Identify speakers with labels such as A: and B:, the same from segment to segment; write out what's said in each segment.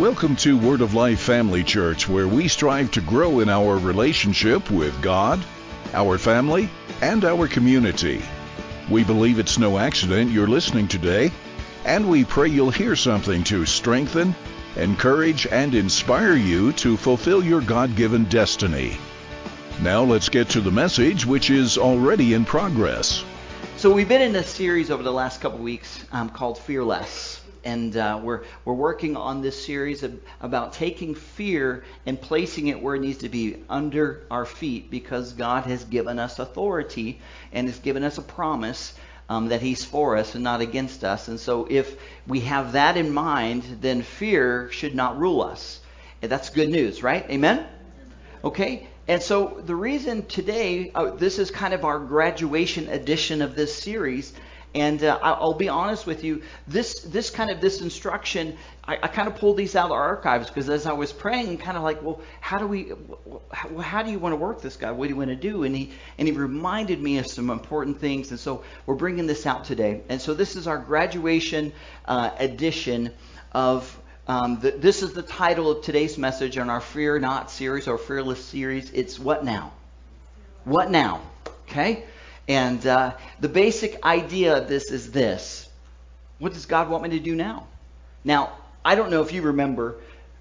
A: Welcome to Word of Life Family Church, where we strive to grow in our relationship with God, our family, and our community. We believe it's no accident you're listening today, and we pray you'll hear something to strengthen, encourage, and inspire you to fulfill your God given destiny. Now let's get to the message, which is already in progress.
B: So we've been in a series over the last couple weeks um, called Fearless, and uh, we're we're working on this series of, about taking fear and placing it where it needs to be under our feet, because God has given us authority and has given us a promise um, that He's for us and not against us. And so if we have that in mind, then fear should not rule us. And that's good news, right? Amen. Okay, and so the reason today, uh, this is kind of our graduation edition of this series. And uh, I'll be honest with you, this this kind of this instruction, I, I kind of pulled these out of archives because as I was praying, kind of like, well, how do we, how, how do you want to work this guy? What do you want to do? And he and he reminded me of some important things, and so we're bringing this out today. And so this is our graduation uh, edition of um, the, this is the title of today's message on our Fear Not series or Fearless series. It's What Now? What Now? Okay? And uh, the basic idea of this is this What does God want me to do now? Now, I don't know if you remember,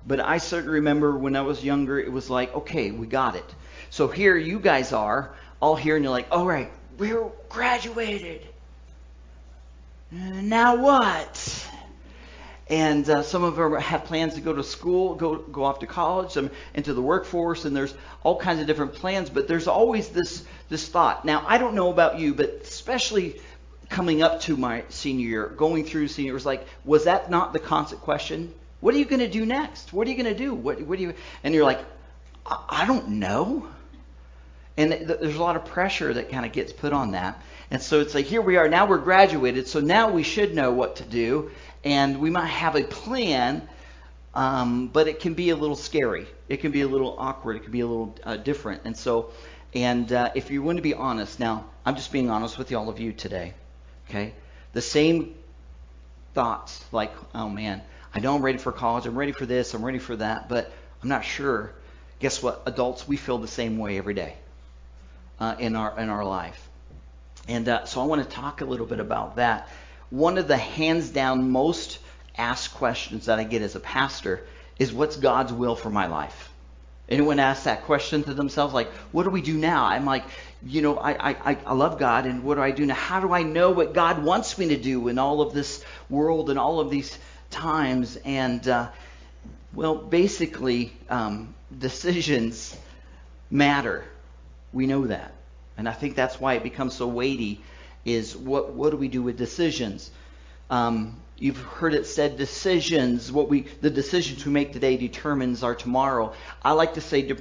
B: but I certainly remember when I was younger, it was like, okay, we got it. So here you guys are, all here, and you're like, all right, we're graduated. Now what? And uh, some of them have plans to go to school, go go off to college, some into the workforce, and there's all kinds of different plans. But there's always this this thought. Now I don't know about you, but especially coming up to my senior year, going through senior, it was like, was that not the constant question? What are you going to do next? What are you going to do? What what do you? And you're like, I, I don't know. And th- there's a lot of pressure that kind of gets put on that. And so it's like, here we are, now we're graduated, so now we should know what to do and we might have a plan, um, but it can be a little scary. It can be a little awkward. It can be a little uh, different. And so, and uh, if you want to be honest, now I'm just being honest with all of you today. Okay, the same thoughts like, oh man, I know I'm ready for college. I'm ready for this. I'm ready for that, but I'm not sure. Guess what? Adults, we feel the same way every day uh, in our in our life. And uh, so I want to talk a little bit about that one of the hands down most asked questions that I get as a pastor is what's God's will for my life? Anyone ask that question to themselves, like, what do we do now? I'm like, you know, I, I, I love God, and what do I do now? How do I know what God wants me to do in all of this world and all of these times? And, uh, well, basically, um, decisions matter. We know that. And I think that's why it becomes so weighty is what, what do we do with decisions? Um, you've heard it said decisions, what we, the decisions we make today determines our tomorrow. I like to say de-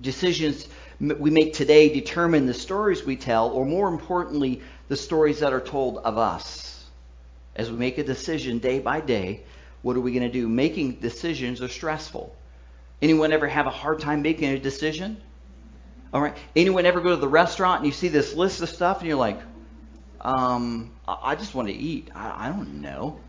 B: decisions we make today determine the stories we tell, or more importantly, the stories that are told of us. As we make a decision day by day, what are we going to do? Making decisions are stressful. Anyone ever have a hard time making a decision? All right. Anyone ever go to the restaurant and you see this list of stuff and you're like, um, I just want to eat. I, I don't know.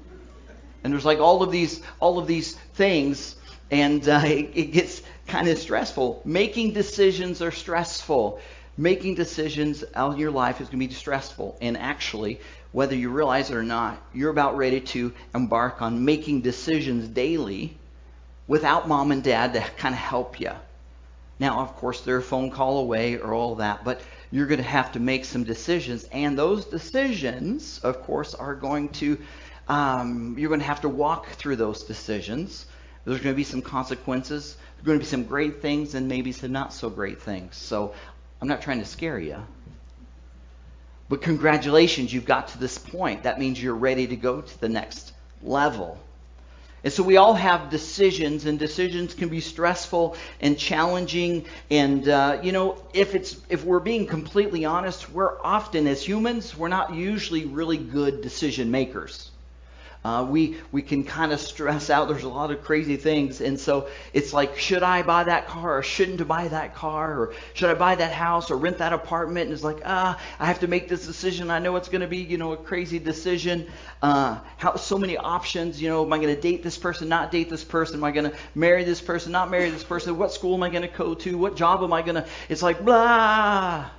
B: And there's like all of these, all of these things, and uh, it, it gets kind of stressful. Making decisions are stressful. Making decisions out in your life is going to be stressful. And actually, whether you realize it or not, you're about ready to embark on making decisions daily without mom and dad to kind of help you. Now, of course, they're a phone call away or all that, but you're going to have to make some decisions. And those decisions, of course, are going to, um, you're going to have to walk through those decisions. There's going to be some consequences. There's going to be some great things and maybe some not so great things. So I'm not trying to scare you. But congratulations, you've got to this point. That means you're ready to go to the next level. And so we all have decisions, and decisions can be stressful and challenging. And uh, you know, if it's if we're being completely honest, we're often as humans, we're not usually really good decision makers. Uh, we we can kind of stress out. There's a lot of crazy things, and so it's like, should I buy that car or shouldn't I buy that car or should I buy that house or rent that apartment? And it's like, ah, I have to make this decision. I know it's going to be, you know, a crazy decision. Uh, how so many options? You know, am I going to date this person? Not date this person? Am I going to marry this person? Not marry this person? What school am I going to go to? What job am I going to? It's like blah.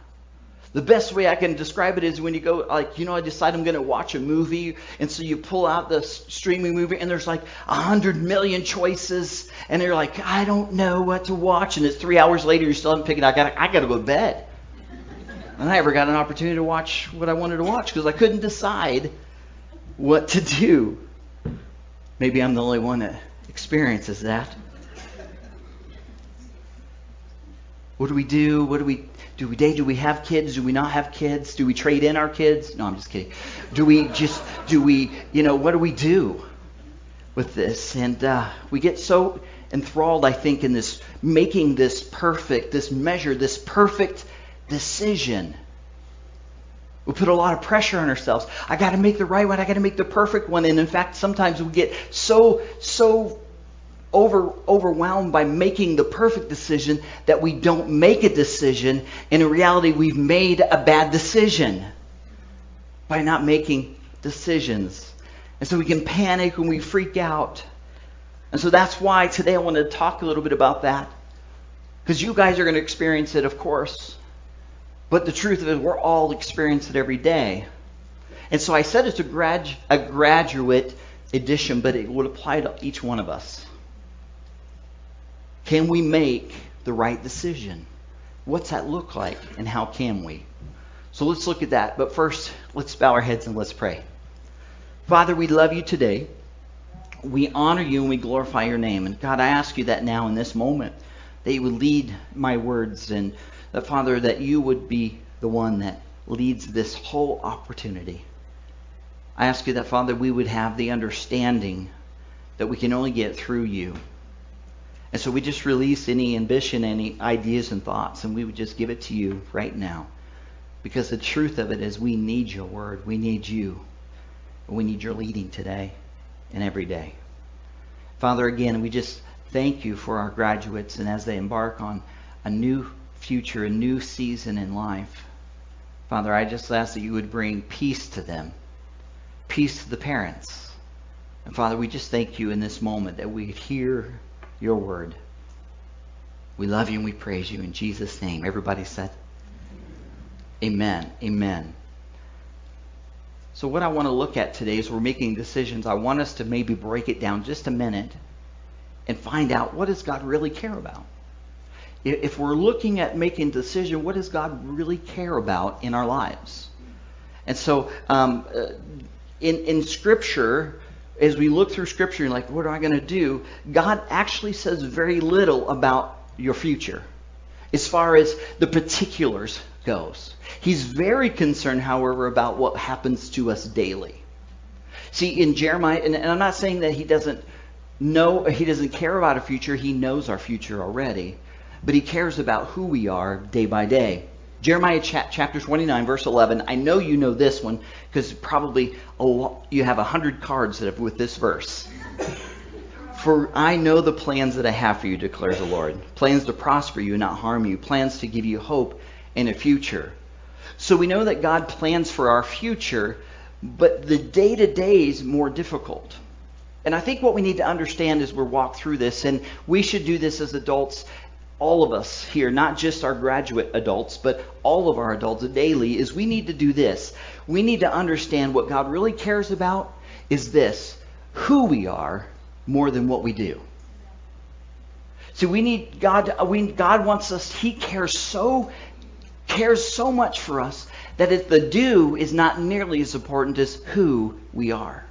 B: The best way I can describe it is when you go, like, you know, I decide I'm going to watch a movie, and so you pull out the streaming movie, and there's like a hundred million choices, and you're like, I don't know what to watch, and it's three hours later, you're still it. I got, I got to go to bed. And I never got an opportunity to watch what I wanted to watch because I couldn't decide what to do. Maybe I'm the only one that experiences that. What do we do? What do we do we date? Do we have kids? Do we not have kids? Do we trade in our kids? No, I'm just kidding. Do we just, do we, you know, what do we do with this? And uh, we get so enthralled, I think, in this making this perfect, this measure, this perfect decision. We put a lot of pressure on ourselves. I got to make the right one. I got to make the perfect one. And in fact, sometimes we get so, so over, overwhelmed by making the perfect decision that we don't make a decision. And in reality, we've made a bad decision by not making decisions. And so we can panic and we freak out. And so that's why today I want to talk a little bit about that. Because you guys are going to experience it, of course. But the truth of it, we're all experiencing it every day. And so I said it's a, grad, a graduate edition, but it would apply to each one of us. Can we make the right decision? What's that look like, and how can we? So let's look at that. But first, let's bow our heads and let's pray. Father, we love you today. We honor you and we glorify your name. And God, I ask you that now in this moment, that you would lead my words, and that, Father, that you would be the one that leads this whole opportunity. I ask you that, Father, we would have the understanding that we can only get through you. And so we just release any ambition, any ideas and thoughts, and we would just give it to you right now. Because the truth of it is we need your word. We need you. We need your leading today and every day. Father, again, we just thank you for our graduates and as they embark on a new future, a new season in life. Father, I just ask that you would bring peace to them, peace to the parents. And Father, we just thank you in this moment that we hear your word. We love you and we praise you in Jesus' name. Everybody said, Amen. Amen. So, what I want to look at today is we're making decisions. I want us to maybe break it down just a minute and find out what does God really care about? If we're looking at making decision, what does God really care about in our lives? And so, um, uh, in, in Scripture, as we look through Scripture and like, what am I going to do? God actually says very little about your future as far as the particulars goes. He's very concerned, however, about what happens to us daily. See, in Jeremiah, and, and I'm not saying that he doesn't know, he doesn't care about our future. He knows our future already, but he cares about who we are day by day. Jeremiah chapter 29, verse 11. I know you know this one because probably you have a hundred cards that have with this verse. For I know the plans that I have for you, declares the Lord. Plans to prosper you and not harm you. Plans to give you hope and a future. So we know that God plans for our future, but the day to day is more difficult. And I think what we need to understand as we walk through this, and we should do this as adults all of us here, not just our graduate adults, but all of our adults daily, is we need to do this. We need to understand what God really cares about is this who we are more than what we do. See, we need God, we, God wants us, He cares so cares so much for us that if the do is not nearly as important as who we are.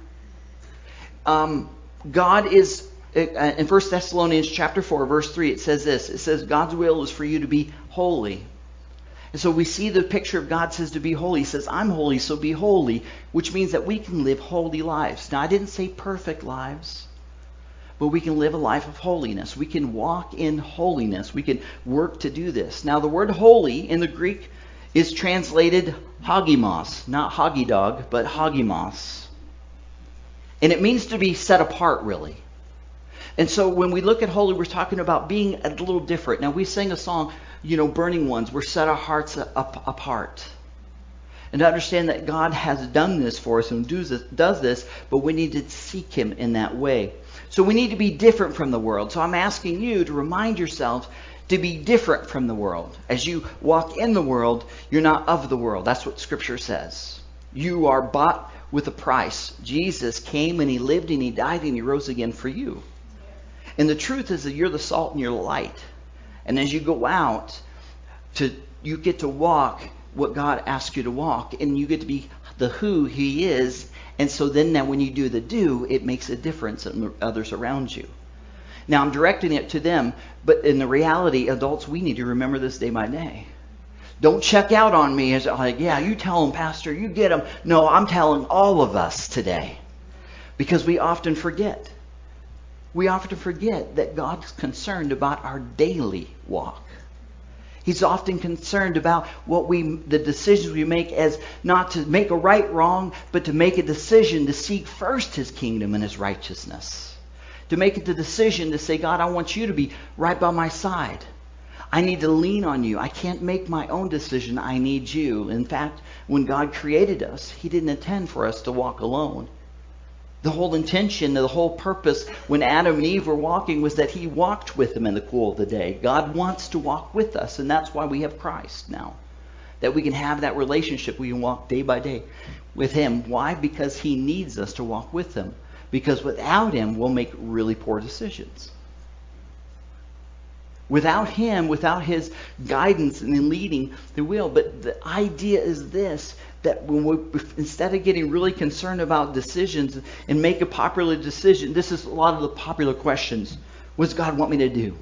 B: Um, God is Uh, in 1 Thessalonians chapter 4 verse 3 it says this. It says God's will is for you to be holy. And so we see the picture of God says to be holy. He says I'm holy so be holy which means that we can live holy lives. Now I didn't say perfect lives but we can live a life of holiness. We can walk in holiness. We can work to do this. Now the word holy in the Greek is translated hagimos not hoggy dog but hagimos. And it means to be set apart, really. And so when we look at holy, we're talking about being a little different. Now, we sing a song, you know, Burning Ones. We're set our hearts up, apart. And to understand that God has done this for us and does this, but we need to seek Him in that way. So we need to be different from the world. So I'm asking you to remind yourselves to be different from the world. As you walk in the world, you're not of the world. That's what Scripture says. You are bought with a price. Jesus came and He lived and He died and He rose again for you. And the truth is that you're the salt and you're the light. And as you go out, to you get to walk what God asks you to walk, and you get to be the who He is. And so then now when you do the do, it makes a difference in others around you. Now I'm directing it to them, but in the reality, adults, we need to remember this day by day. Don't check out on me as like, yeah, you tell them, Pastor, you get them. No, I'm telling all of us today. Because we often forget. We often forget that God's concerned about our daily walk. He's often concerned about what we, the decisions we make as not to make a right wrong, but to make a decision to seek first His kingdom and His righteousness. To make it the decision to say, God, I want you to be right by my side. I need to lean on you. I can't make my own decision. I need you. In fact, when God created us, He didn't intend for us to walk alone. The whole intention, the whole purpose when Adam and Eve were walking was that He walked with them in the cool of the day. God wants to walk with us, and that's why we have Christ now. That we can have that relationship. We can walk day by day with Him. Why? Because He needs us to walk with Him. Because without Him, we'll make really poor decisions. Without Him, without His guidance and leading, the will. But the idea is this that when we, instead of getting really concerned about decisions and make a popular decision, this is a lot of the popular questions. What does God want me to do?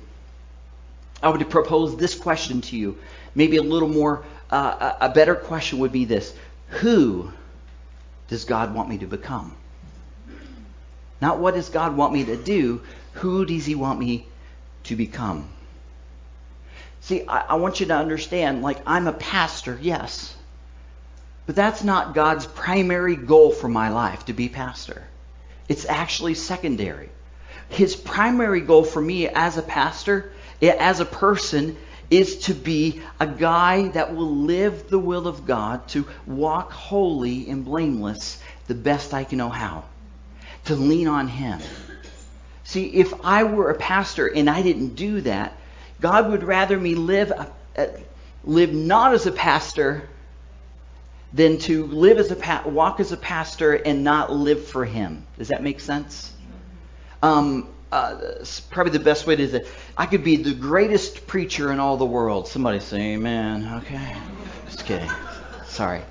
B: I would propose this question to you. Maybe a little more, uh, a better question would be this Who does God want me to become? Not what does God want me to do, who does He want me to become? See, I, I want you to understand, like, I'm a pastor, yes. But that's not God's primary goal for my life, to be pastor. It's actually secondary. His primary goal for me as a pastor, eh, as a person, is to be a guy that will live the will of God, to walk holy and blameless the best I can know how, to lean on Him. See, if I were a pastor and I didn't do that, God would rather me live live not as a pastor than to live as a walk as a pastor and not live for Him. Does that make sense? Um, uh, probably the best way to say I could be the greatest preacher in all the world. Somebody say Amen. Okay, just kidding. Sorry.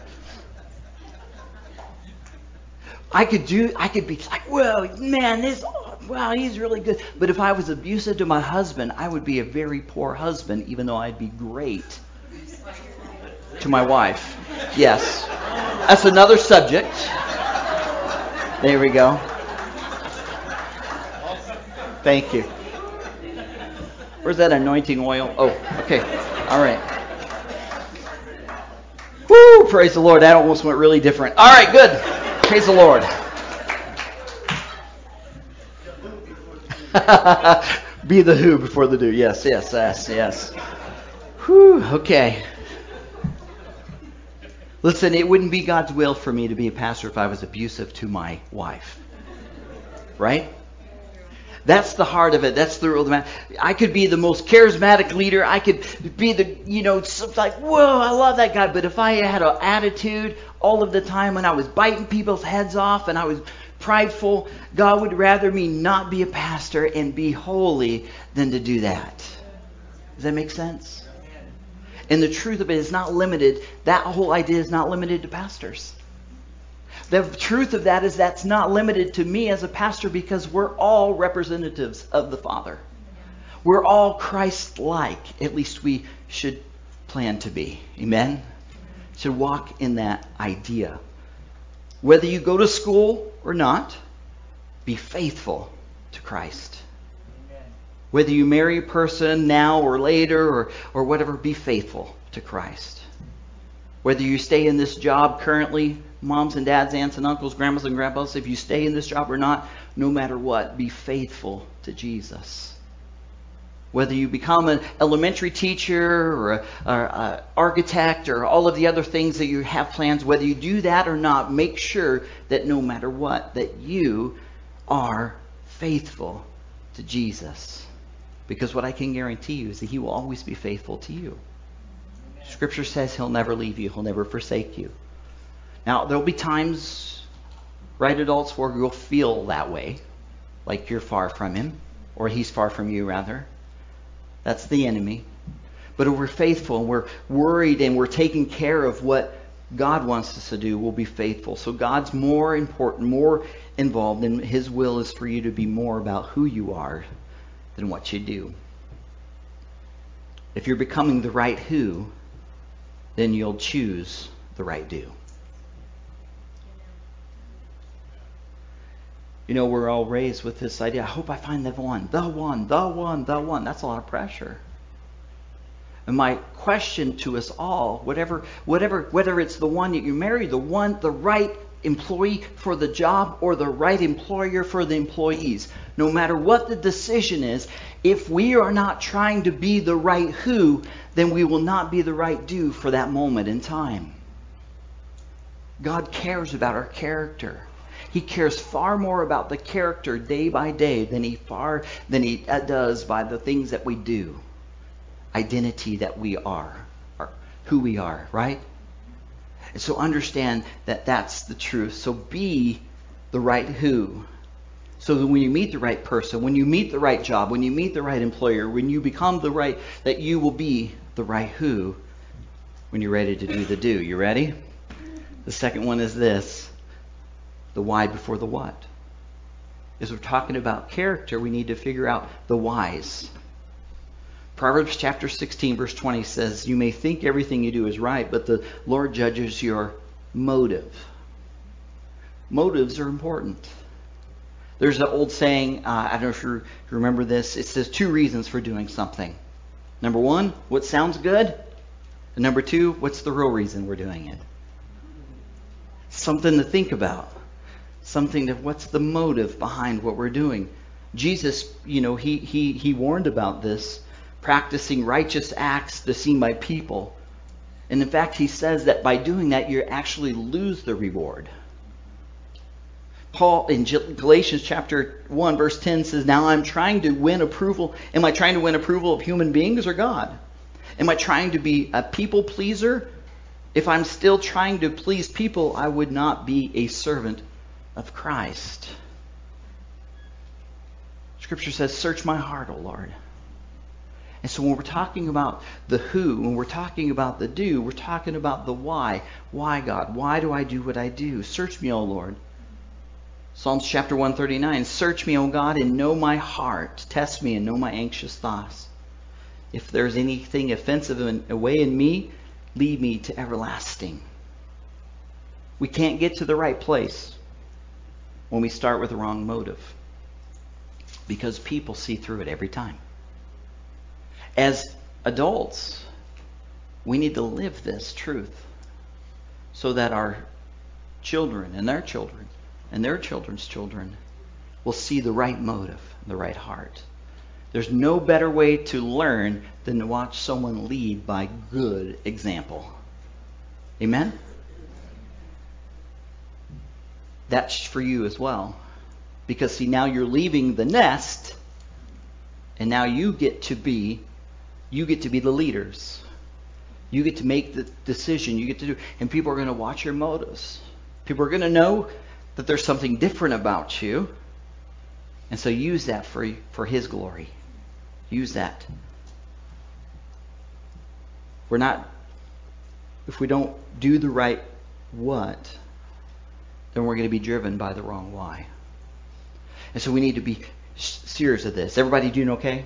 B: I could do. I could be like, well, man, this wow, he's really good. But if I was abusive to my husband, I would be a very poor husband, even though I'd be great to my wife. Yes. That's another subject. There we go. Thank you. Where's that anointing oil? Oh, okay. All right. Woo! Praise the Lord. That almost went really different. All right, good. Praise the Lord. Be the who before the do. Yes, yes, yes, yes. Whew, okay. Listen, it wouldn't be God's will for me to be a pastor if I was abusive to my wife. Right? That's the heart of it. That's the real matter. I could be the most charismatic leader. I could be the, you know, like, whoa, I love that guy. But if I had an attitude all of the time when I was biting people's heads off and I was prideful, God would rather me not be a pastor and be holy than to do that. Does that make sense? And the truth of it is not limited, that whole idea is not limited to pastors. The truth of that is that's not limited to me as a pastor because we're all representatives of the Father. We're all Christ like. At least we should plan to be. Amen? Should walk in that idea. Whether you go to school or not, be faithful to Christ. Whether you marry a person now or later or, or whatever, be faithful to Christ. Whether you stay in this job currently, moms and dads, aunts and uncles, grandmas and grandpas, if you stay in this job or not, no matter what, be faithful to Jesus. Whether you become an elementary teacher or an architect or all of the other things that you have plans, whether you do that or not, make sure that no matter what, that you are faithful to Jesus. Because what I can guarantee you is that He will always be faithful to you. Scripture says He'll never leave you, He'll never forsake you. Now, there'll be times, right, adults, where you'll feel that way, like you're far from Him, or He's far from you, rather. That's the enemy. But if we're faithful and we're worried and we're taking care of what God wants us to do, we'll be faithful. So God's more important, more involved, and His will is for you to be more about who you are than what you do. If you're becoming the right who, then you'll choose the right do. You know, we're all raised with this idea. I hope I find the one, the one, the one, the one. That's a lot of pressure. And my question to us all, whatever, whatever, whether it's the one that you marry, the one, the right employee for the job, or the right employer for the employees, no matter what the decision is, if we are not trying to be the right who, then we will not be the right do for that moment in time. God cares about our character. He cares far more about the character day by day than he far than he uh, does by the things that we do. Identity that we are, or who we are, right? And so understand that that's the truth. So be the right who. So that when you meet the right person, when you meet the right job, when you meet the right employer, when you become the right, that you will be the right who when you're ready to do the do. You ready? The second one is this the why before the what. As we're talking about character, we need to figure out the whys. Proverbs chapter 16, verse 20 says, You may think everything you do is right, but the Lord judges your motive. Motives are important. There's an old saying, uh, I don't know if you remember this. It says two reasons for doing something. Number one, what sounds good? And number two, what's the real reason we're doing it? Something to think about something that what's the motive behind what we're doing. Jesus, you know, he, he, he warned about this, practicing righteous acts to seen by people. And in fact, he says that by doing that, you actually lose the reward. Paul in Galatians chapter 1, verse 10 says, Now I'm trying to win approval. Am I trying to win approval of human beings or God? Am I trying to be a people pleaser? If I'm still trying to please people, I would not be a servant of Christ. Scripture says, Search my heart, O Lord. And so when we're talking about the who, when we're talking about the do, we're talking about the why. Why, God? Why do I do what I do? Search me, O Lord. Psalms chapter 139 Search me, O God, and know my heart. Test me and know my anxious thoughts. If there's anything offensive in, away in me, lead me to everlasting. We can't get to the right place when we start with the wrong motive because people see through it every time. As adults, we need to live this truth so that our children and their children and their children's children will see the right motive, the right heart. There's no better way to learn than to watch someone lead by good example. Amen? That's for you as well. Because, see, now you're leaving the nest, and now you get to be, you get to be the leaders. You get to make the decision. You get to do, and people are going to watch your motives. People are going to know that there's something different about you, and so use that for for His glory. Use that. We're not. If we don't do the right what, then we're going to be driven by the wrong why. And so we need to be serious of this. Everybody doing okay?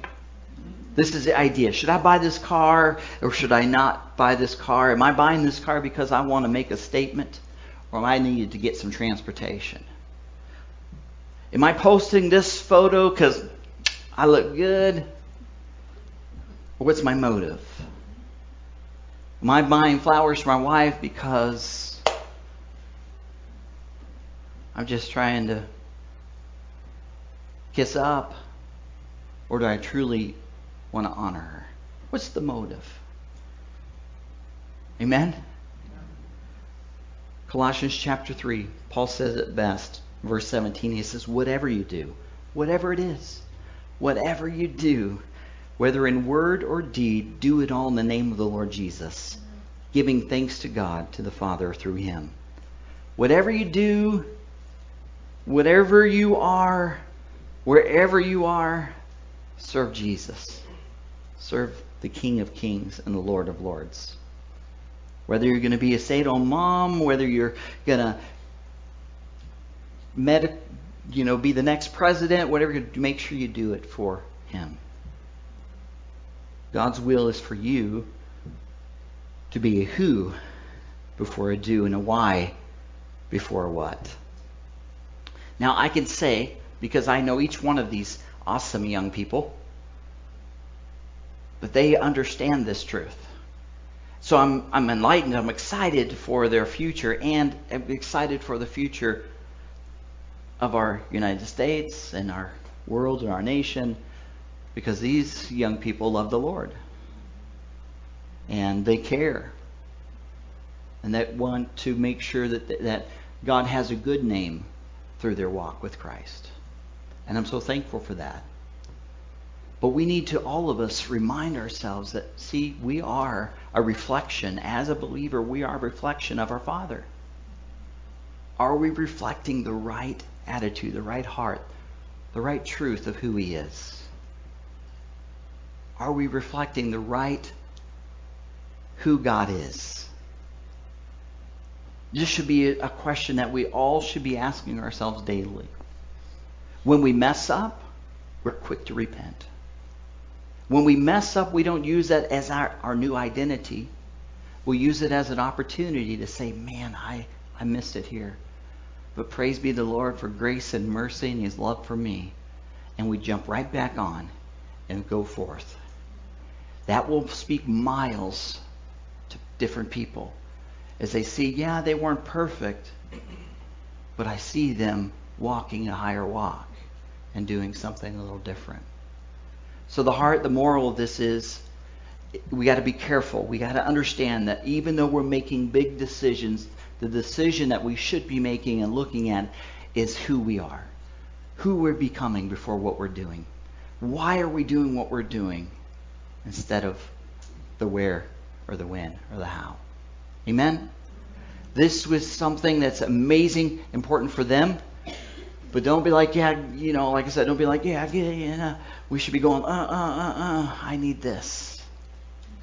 B: This is the idea. Should I buy this car or should I not buy this car? Am I buying this car because I want to make a statement or am I needed to get some transportation? Am I posting this photo because I look good? Or what's my motive? Am I buying flowers for my wife because I'm just trying to kiss up? Or do I truly want to honor her? What's the motive? Amen? Colossians chapter 3, Paul says it best. Verse 17, he says, Whatever you do, whatever it is, whatever you do, whether in word or deed, do it all in the name of the Lord Jesus, giving thanks to God, to the Father through him. Whatever you do, whatever you are, wherever you are, serve Jesus. Serve the King of Kings and the Lord of Lords. Whether you're going to be a stay-at-home mom, whether you're going to med- you know, be the next president, whatever, make sure you do it for him. God's will is for you to be a who before a do and a why before a what. Now, I can say, because I know each one of these awesome young people, that they understand this truth. So I'm, I'm enlightened, I'm excited for their future, and I'm excited for the future of our United States and our world and our nation because these young people love the Lord and they care and that want to make sure that that God has a good name through their walk with Christ. And I'm so thankful for that. But we need to all of us remind ourselves that see we are a reflection as a believer we are a reflection of our Father. Are we reflecting the right attitude, the right heart, the right truth of who he is? Are we reflecting the right who God is? This should be a question that we all should be asking ourselves daily. When we mess up, we're quick to repent. When we mess up, we don't use that as our, our new identity. We use it as an opportunity to say, man, I, I missed it here. But praise be the Lord for grace and mercy and his love for me. And we jump right back on and go forth. That will speak miles to different people as they see, yeah, they weren't perfect, but I see them walking a higher walk and doing something a little different. So the heart, the moral of this is we got to be careful. We got to understand that even though we're making big decisions, the decision that we should be making and looking at is who we are, who we're becoming before what we're doing. Why are we doing what we're doing? instead of the where or the when or the how. Amen? This was something that's amazing, important for them. But don't be like, yeah, you know, like I said, don't be like, yeah, yeah, yeah. We should be going, uh, uh, uh, uh. I need this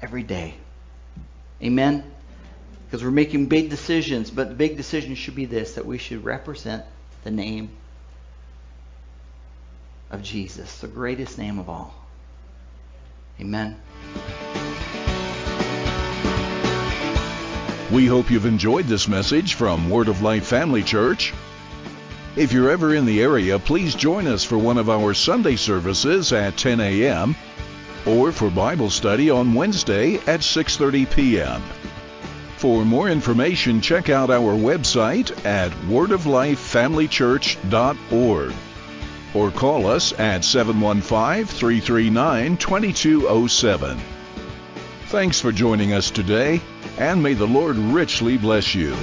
B: every day. Amen? Because we're making big decisions, but the big decision should be this that we should represent the name of Jesus, the greatest name of all. Amen.
A: We hope you've enjoyed this message from Word of Life Family Church. If you're ever in the area, please join us for one of our Sunday services at 10 a.m. or for Bible study on Wednesday at 6:30 p.m. For more information, check out our website at wordoflifefamilychurch.org or call us at 715 339 2207. Thanks for joining us today, and may the Lord richly bless you.